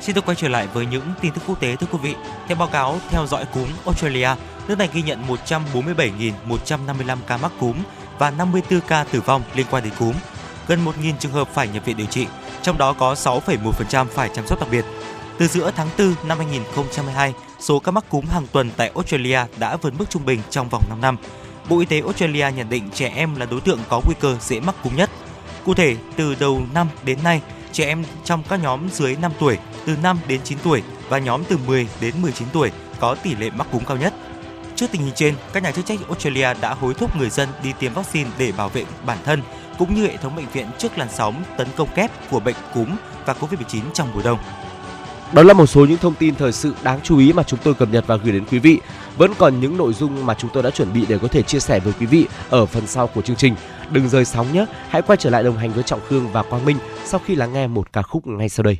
Xin được quay trở lại với những tin tức quốc tế thưa quý vị. Theo báo cáo theo dõi cúm Australia, nước này ghi nhận 147.155 ca mắc cúm và 54 ca tử vong liên quan đến cúm. Gần 1.000 trường hợp phải nhập viện điều trị, trong đó có 6,1% phải chăm sóc đặc biệt. Từ giữa tháng 4 năm 2022, số ca mắc cúm hàng tuần tại Australia đã vượt mức trung bình trong vòng 5 năm. Bộ Y tế Australia nhận định trẻ em là đối tượng có nguy cơ dễ mắc cúm nhất. Cụ thể, từ đầu năm đến nay, trẻ em trong các nhóm dưới 5 tuổi, từ 5 đến 9 tuổi và nhóm từ 10 đến 19 tuổi có tỷ lệ mắc cúm cao nhất. Trước tình hình trên, các nhà chức trách Australia đã hối thúc người dân đi tiêm vaccine để bảo vệ bản thân cũng như hệ thống bệnh viện trước làn sóng tấn công kép của bệnh cúm và Covid-19 trong mùa đông. Đó là một số những thông tin thời sự đáng chú ý mà chúng tôi cập nhật và gửi đến quý vị. Vẫn còn những nội dung mà chúng tôi đã chuẩn bị để có thể chia sẻ với quý vị ở phần sau của chương trình. Đừng rời sóng nhé, hãy quay trở lại đồng hành với Trọng Khương và Quang Minh sau khi lắng nghe một ca khúc ngay sau đây.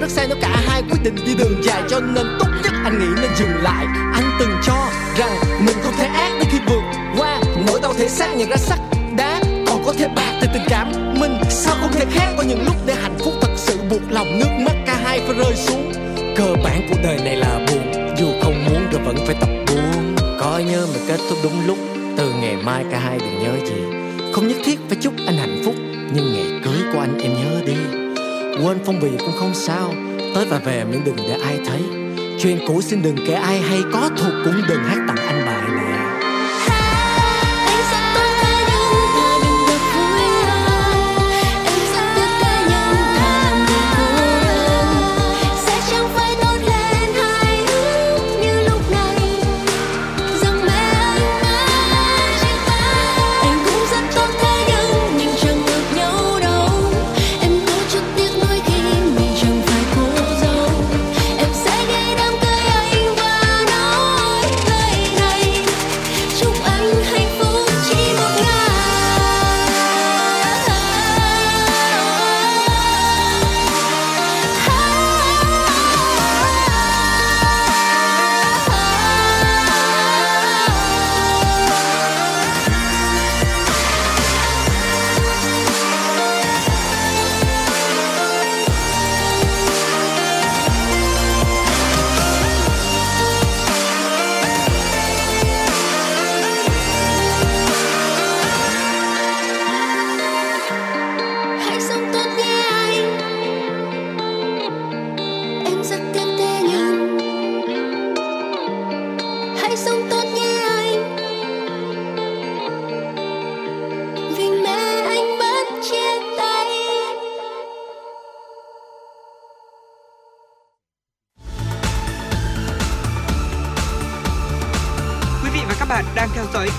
Cái trải sẽ rất sai cả hai quyết định đi đường dài, cho nên tốt nhất anh nghĩ nên dừng lại. Anh từng cho rằng mình không thể ác đến khi vượt qua nỗi đau thể xác nhận ra sắc đá còn có thể bạc từ tình cảm mình, sao không thể khác có những lúc để hạnh phúc thật sự buộc lòng nước mắt cả hai phải rơi xuống. Cơ bản của đời này là buồn, dù không muốn rồi vẫn phải tập buông. Coi như mình kết thúc đúng lúc, từ ngày mai cả hai đừng nhớ phong bì cũng không sao. Tới và về miễn đừng để ai thấy. Chuyện cũ xin đừng kể ai hay có thuộc cũng đừng hát tặng anh bài.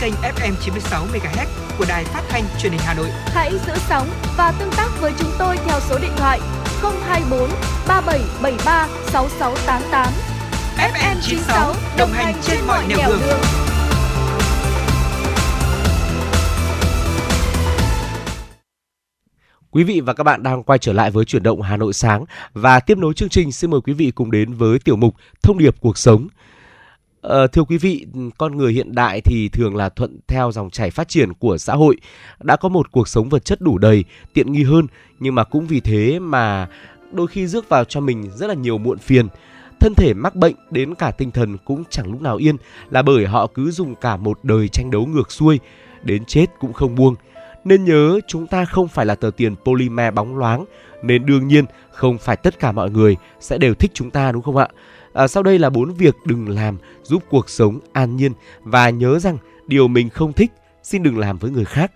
Kênh FM 96 MHz của đài phát thanh truyền hình Hà Nội. Hãy giữ sóng và tương tác với chúng tôi theo số điện thoại 024 3773 6688. FM 96 đồng hành trên mọi nẻo đường. Quý vị và các bạn đang quay trở lại với chuyển động Hà Nội sáng và tiếp nối chương trình xin mời quý vị cùng đến với tiểu mục Thông điệp cuộc sống. Ờ, thưa quý vị, con người hiện đại thì thường là thuận theo dòng chảy phát triển của xã hội, đã có một cuộc sống vật chất đủ đầy, tiện nghi hơn, nhưng mà cũng vì thế mà đôi khi rước vào cho mình rất là nhiều muộn phiền. Thân thể mắc bệnh đến cả tinh thần cũng chẳng lúc nào yên là bởi họ cứ dùng cả một đời tranh đấu ngược xuôi, đến chết cũng không buông. Nên nhớ chúng ta không phải là tờ tiền polymer bóng loáng nên đương nhiên không phải tất cả mọi người sẽ đều thích chúng ta đúng không ạ? À, sau đây là bốn việc đừng làm giúp cuộc sống an nhiên và nhớ rằng điều mình không thích xin đừng làm với người khác.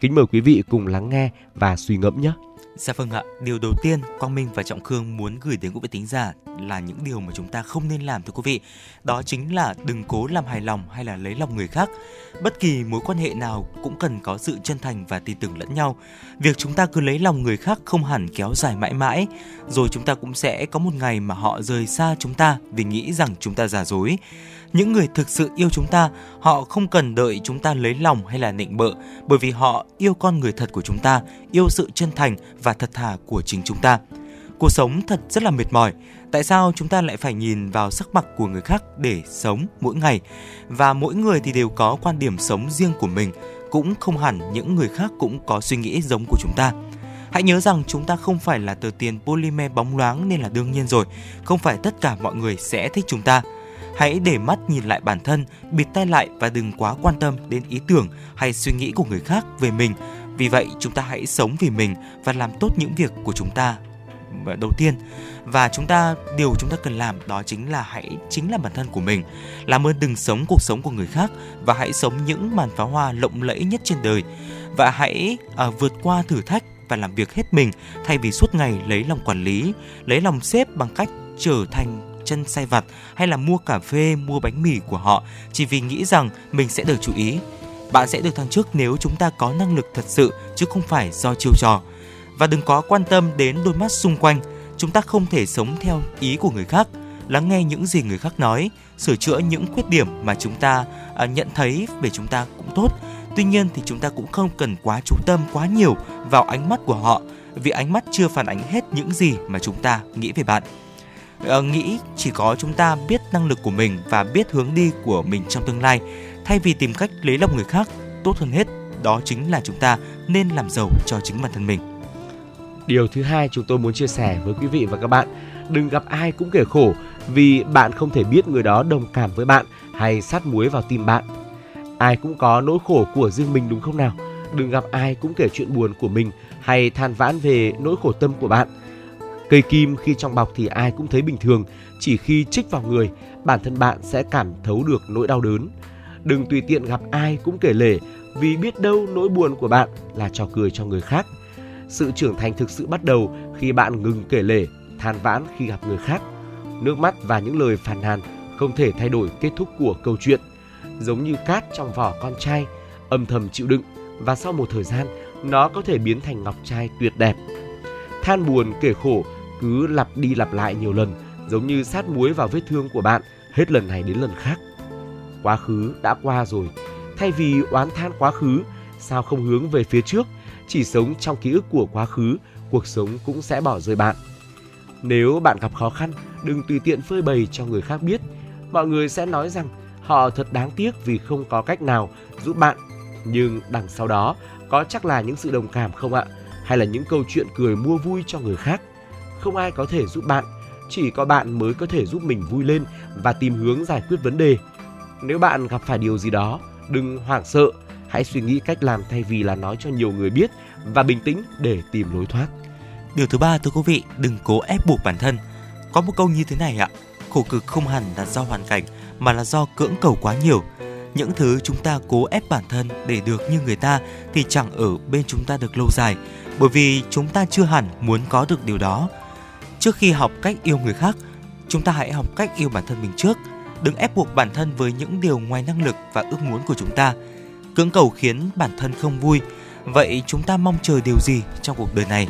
Kính mời quý vị cùng lắng nghe và suy ngẫm nhé. Dạ vâng ạ, điều đầu tiên Quang Minh và Trọng Khương muốn gửi đến quý vị tính giả là những điều mà chúng ta không nên làm thưa quý vị. Đó chính là đừng cố làm hài lòng hay là lấy lòng người khác. Bất kỳ mối quan hệ nào cũng cần có sự chân thành và tin tưởng lẫn nhau. Việc chúng ta cứ lấy lòng người khác không hẳn kéo dài mãi mãi, rồi chúng ta cũng sẽ có một ngày mà họ rời xa chúng ta vì nghĩ rằng chúng ta giả dối. Những người thực sự yêu chúng ta, họ không cần đợi chúng ta lấy lòng hay là nịnh bợ, bởi vì họ yêu con người thật của chúng ta, yêu sự chân thành và thật thà của chính chúng ta. Cuộc sống thật rất là mệt mỏi. Tại sao chúng ta lại phải nhìn vào sắc mặt của người khác để sống mỗi ngày? Và mỗi người thì đều có quan điểm sống riêng của mình, cũng không hẳn những người khác cũng có suy nghĩ giống của chúng ta. Hãy nhớ rằng chúng ta không phải là tờ tiền polymer bóng loáng nên là đương nhiên rồi, không phải tất cả mọi người sẽ thích chúng ta. Hãy để mắt nhìn lại bản thân, bịt tai lại và đừng quá quan tâm đến ý tưởng hay suy nghĩ của người khác về mình. Vì vậy, chúng ta hãy sống vì mình và làm tốt những việc của chúng ta ờ, đầu tiên. Và chúng ta điều chúng ta cần làm đó chính là hãy chính là bản thân của mình. Làm ơn đừng sống cuộc sống của người khác và hãy sống những màn pháo hoa lộng lẫy nhất trên đời. Và hãy à, vượt qua thử thách và làm việc hết mình thay vì suốt ngày lấy lòng quản lý lấy lòng sếp bằng cách trở thành chân say vặt hay là mua cà phê mua bánh mì của họ chỉ vì nghĩ rằng mình sẽ được chú ý bạn sẽ được thăng chức nếu chúng ta có năng lực thật sự chứ không phải do chiêu trò và đừng có quan tâm đến đôi mắt xung quanh. Chúng ta không thể sống theo ý của người khác, lắng nghe những gì người khác nói, sửa chữa những khuyết điểm mà chúng ta à, nhận thấy về chúng ta cũng tốt. Tuy nhiên thì chúng ta cũng không cần quá chú tâm quá nhiều vào ánh mắt của họ, vì ánh mắt chưa phản ánh hết những gì mà chúng ta nghĩ về bạn. Ờ, nghĩ chỉ có chúng ta biết năng lực của mình và biết hướng đi của mình trong tương lai, thay vì tìm cách lấy lòng người khác, tốt hơn hết đó chính là chúng ta nên làm giàu cho chính bản thân mình. Điều thứ hai chúng tôi muốn chia sẻ với quý vị và các bạn, đừng gặp ai cũng kể khổ vì bạn không thể biết người đó đồng cảm với bạn hay sát muối vào tim bạn. Ai cũng có nỗi khổ của riêng mình đúng không nào? Đừng gặp ai cũng kể chuyện buồn của mình hay than vãn về nỗi khổ tâm của bạn. Cây kim khi trong bọc thì ai cũng thấy bình thường, chỉ khi trích vào người, bản thân bạn sẽ cảm thấu được nỗi đau đớn. Đừng tùy tiện gặp ai cũng kể lể vì biết đâu nỗi buồn của bạn là trò cười cho người khác sự trưởng thành thực sự bắt đầu khi bạn ngừng kể lể, than vãn khi gặp người khác. Nước mắt và những lời phàn nàn không thể thay đổi kết thúc của câu chuyện. Giống như cát trong vỏ con trai, âm thầm chịu đựng và sau một thời gian nó có thể biến thành ngọc trai tuyệt đẹp. Than buồn kể khổ cứ lặp đi lặp lại nhiều lần, giống như sát muối vào vết thương của bạn hết lần này đến lần khác. Quá khứ đã qua rồi, thay vì oán than quá khứ, sao không hướng về phía trước chỉ sống trong ký ức của quá khứ, cuộc sống cũng sẽ bỏ rơi bạn. Nếu bạn gặp khó khăn, đừng tùy tiện phơi bày cho người khác biết. Mọi người sẽ nói rằng họ thật đáng tiếc vì không có cách nào giúp bạn. Nhưng đằng sau đó có chắc là những sự đồng cảm không ạ? Hay là những câu chuyện cười mua vui cho người khác? Không ai có thể giúp bạn, chỉ có bạn mới có thể giúp mình vui lên và tìm hướng giải quyết vấn đề. Nếu bạn gặp phải điều gì đó, đừng hoảng sợ, Hãy suy nghĩ cách làm thay vì là nói cho nhiều người biết và bình tĩnh để tìm lối thoát. Điều thứ ba thưa quý vị, đừng cố ép buộc bản thân. Có một câu như thế này ạ, khổ cực không hẳn là do hoàn cảnh mà là do cưỡng cầu quá nhiều. Những thứ chúng ta cố ép bản thân để được như người ta thì chẳng ở bên chúng ta được lâu dài, bởi vì chúng ta chưa hẳn muốn có được điều đó. Trước khi học cách yêu người khác, chúng ta hãy học cách yêu bản thân mình trước. Đừng ép buộc bản thân với những điều ngoài năng lực và ước muốn của chúng ta cưỡng cầu khiến bản thân không vui. Vậy chúng ta mong chờ điều gì trong cuộc đời này?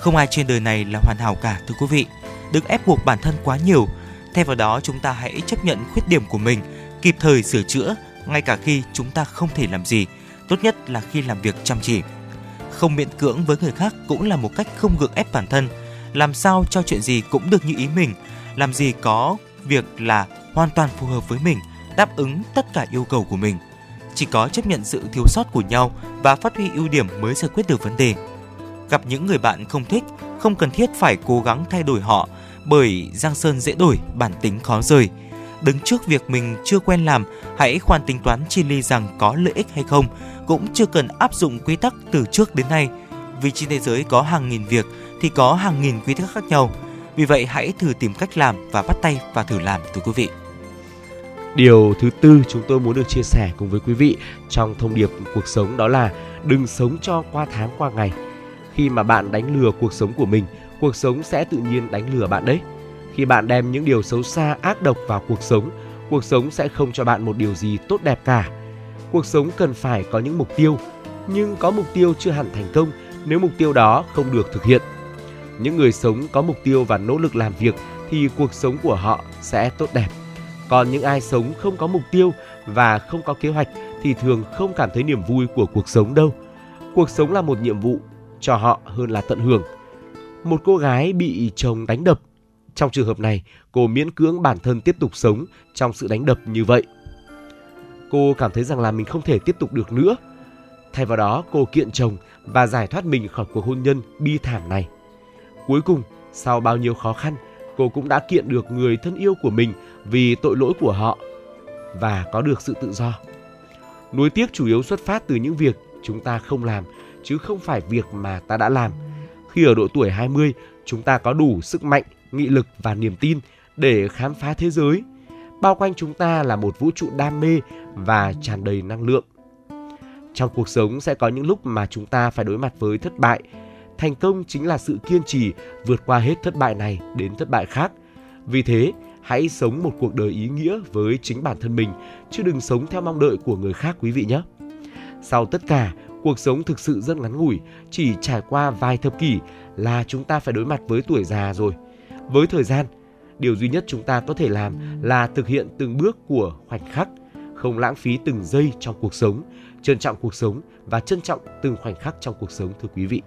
Không ai trên đời này là hoàn hảo cả thưa quý vị. Đừng ép buộc bản thân quá nhiều. Thay vào đó chúng ta hãy chấp nhận khuyết điểm của mình, kịp thời sửa chữa ngay cả khi chúng ta không thể làm gì. Tốt nhất là khi làm việc chăm chỉ. Không miễn cưỡng với người khác cũng là một cách không gượng ép bản thân. Làm sao cho chuyện gì cũng được như ý mình, làm gì có việc là hoàn toàn phù hợp với mình, đáp ứng tất cả yêu cầu của mình chỉ có chấp nhận sự thiếu sót của nhau và phát huy ưu điểm mới giải quyết được vấn đề. Gặp những người bạn không thích, không cần thiết phải cố gắng thay đổi họ, bởi giang sơn dễ đổi, bản tính khó rời. Đứng trước việc mình chưa quen làm, hãy khoan tính toán chi ly rằng có lợi ích hay không, cũng chưa cần áp dụng quy tắc từ trước đến nay. Vì trên thế giới có hàng nghìn việc thì có hàng nghìn quy tắc khác nhau. Vì vậy hãy thử tìm cách làm và bắt tay và thử làm thưa quý vị. Điều thứ tư chúng tôi muốn được chia sẻ cùng với quý vị trong thông điệp cuộc sống đó là đừng sống cho qua tháng qua ngày. Khi mà bạn đánh lừa cuộc sống của mình, cuộc sống sẽ tự nhiên đánh lừa bạn đấy. Khi bạn đem những điều xấu xa ác độc vào cuộc sống, cuộc sống sẽ không cho bạn một điều gì tốt đẹp cả. Cuộc sống cần phải có những mục tiêu, nhưng có mục tiêu chưa hẳn thành công nếu mục tiêu đó không được thực hiện. Những người sống có mục tiêu và nỗ lực làm việc thì cuộc sống của họ sẽ tốt đẹp còn những ai sống không có mục tiêu và không có kế hoạch thì thường không cảm thấy niềm vui của cuộc sống đâu. Cuộc sống là một nhiệm vụ, cho họ hơn là tận hưởng. Một cô gái bị chồng đánh đập. Trong trường hợp này, cô miễn cưỡng bản thân tiếp tục sống trong sự đánh đập như vậy. Cô cảm thấy rằng là mình không thể tiếp tục được nữa. Thay vào đó, cô kiện chồng và giải thoát mình khỏi cuộc hôn nhân bi thảm này. Cuối cùng, sau bao nhiêu khó khăn, cô cũng đã kiện được người thân yêu của mình vì tội lỗi của họ và có được sự tự do. Nuối tiếc chủ yếu xuất phát từ những việc chúng ta không làm chứ không phải việc mà ta đã làm. Khi ở độ tuổi 20, chúng ta có đủ sức mạnh, nghị lực và niềm tin để khám phá thế giới. Bao quanh chúng ta là một vũ trụ đam mê và tràn đầy năng lượng. Trong cuộc sống sẽ có những lúc mà chúng ta phải đối mặt với thất bại. Thành công chính là sự kiên trì vượt qua hết thất bại này đến thất bại khác. Vì thế, hãy sống một cuộc đời ý nghĩa với chính bản thân mình, chứ đừng sống theo mong đợi của người khác quý vị nhé. Sau tất cả, cuộc sống thực sự rất ngắn ngủi, chỉ trải qua vài thập kỷ là chúng ta phải đối mặt với tuổi già rồi. Với thời gian, điều duy nhất chúng ta có thể làm là thực hiện từng bước của khoảnh khắc, không lãng phí từng giây trong cuộc sống, trân trọng cuộc sống và trân trọng từng khoảnh khắc trong cuộc sống thưa quý vị.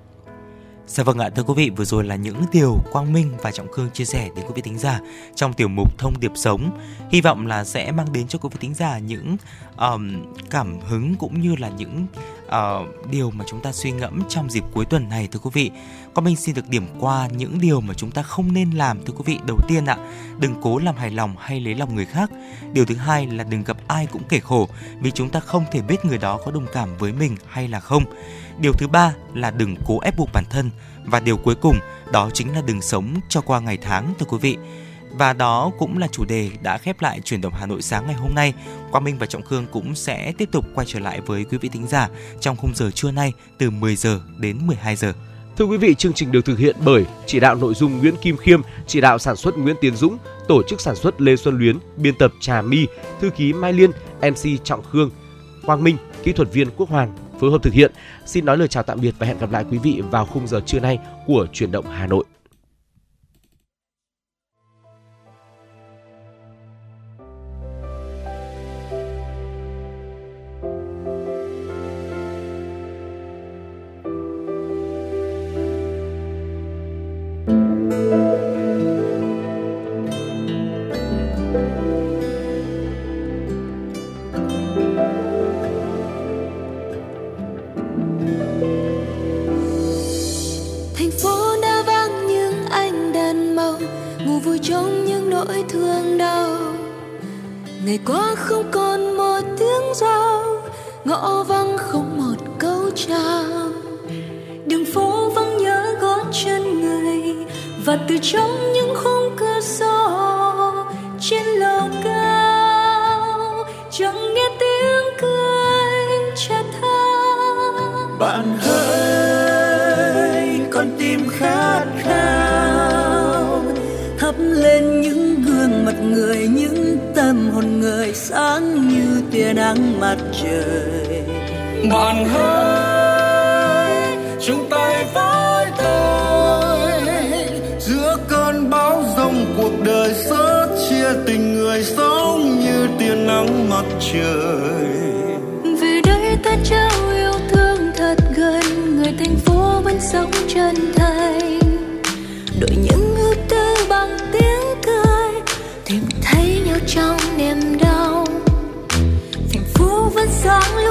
Dạ vâng ạ, thưa quý vị, vừa rồi là những điều Quang Minh và Trọng Khương chia sẻ đến quý vị thính giả trong tiểu mục Thông điệp sống. Hy vọng là sẽ mang đến cho quý vị thính giả những um, cảm hứng cũng như là những uh, điều mà chúng ta suy ngẫm trong dịp cuối tuần này thưa quý vị. Quang Minh xin được điểm qua những điều mà chúng ta không nên làm thưa quý vị. Đầu tiên ạ, đừng cố làm hài lòng hay lấy lòng người khác. Điều thứ hai là đừng gặp ai cũng kể khổ vì chúng ta không thể biết người đó có đồng cảm với mình hay là không. Điều thứ ba là đừng cố ép buộc bản thân và điều cuối cùng đó chính là đừng sống cho qua ngày tháng thưa quý vị. Và đó cũng là chủ đề đã khép lại chuyển động Hà Nội sáng ngày hôm nay. Quang Minh và Trọng Khương cũng sẽ tiếp tục quay trở lại với quý vị thính giả trong khung giờ trưa nay từ 10 giờ đến 12 giờ. Thưa quý vị, chương trình được thực hiện bởi chỉ đạo nội dung Nguyễn Kim Khiêm, chỉ đạo sản xuất Nguyễn Tiến Dũng, tổ chức sản xuất Lê Xuân Luyến, biên tập Trà My, thư ký Mai Liên, MC Trọng Khương, Quang Minh, kỹ thuật viên Quốc Hoàng phối hợp thực hiện. Xin nói lời chào tạm biệt và hẹn gặp lại quý vị vào khung giờ trưa nay của Chuyển động Hà Nội. Phố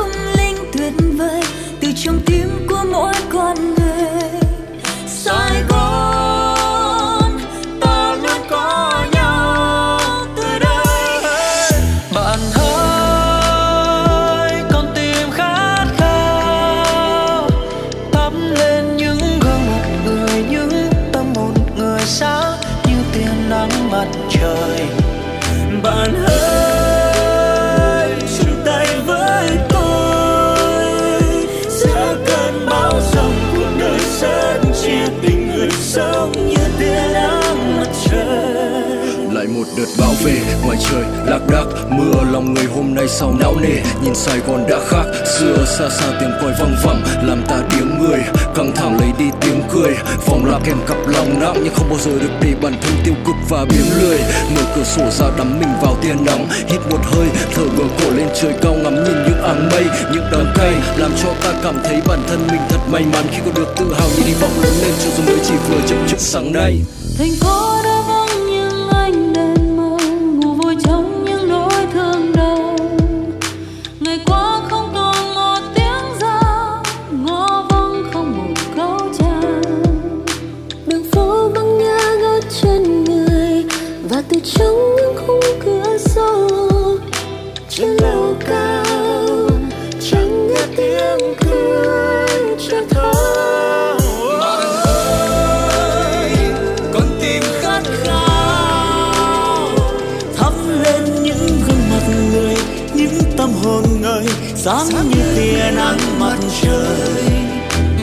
về ngoài trời lạc đác, mưa lòng người hôm nay sao não nề. Nhìn sài gòn đã khác, xưa xa xa tiếng còi văng vẳng, làm ta tiếng người. Căng thẳng lấy đi tiếng cười, vòng lạc kèm cặp lòng nặng, nhưng không bao giờ được để bản thân tiêu cực và biếng lười. Mở cửa sổ ra đắm mình vào tia nắng, hít một hơi, thở ngửa cổ lên trời cao ngắm nhìn những áng mây, những đám cây, làm cho ta cảm thấy bản thân mình thật may mắn. Khi có được tự hào những hy vọng lớn lên, cho dù mới chỉ vừa chậm chút sáng nay. Thành phố đã sáng như tia nắng mặt trời.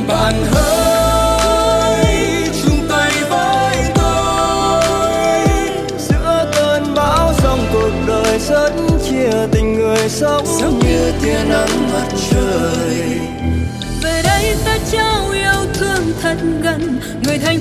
Bạn hỡi chung tay với tôi. Giữa cơn bão dòng cuộc đời rất chia tình người sống. Như tia nắng mặt trời. Về đây ta trao yêu thương thật gần người thành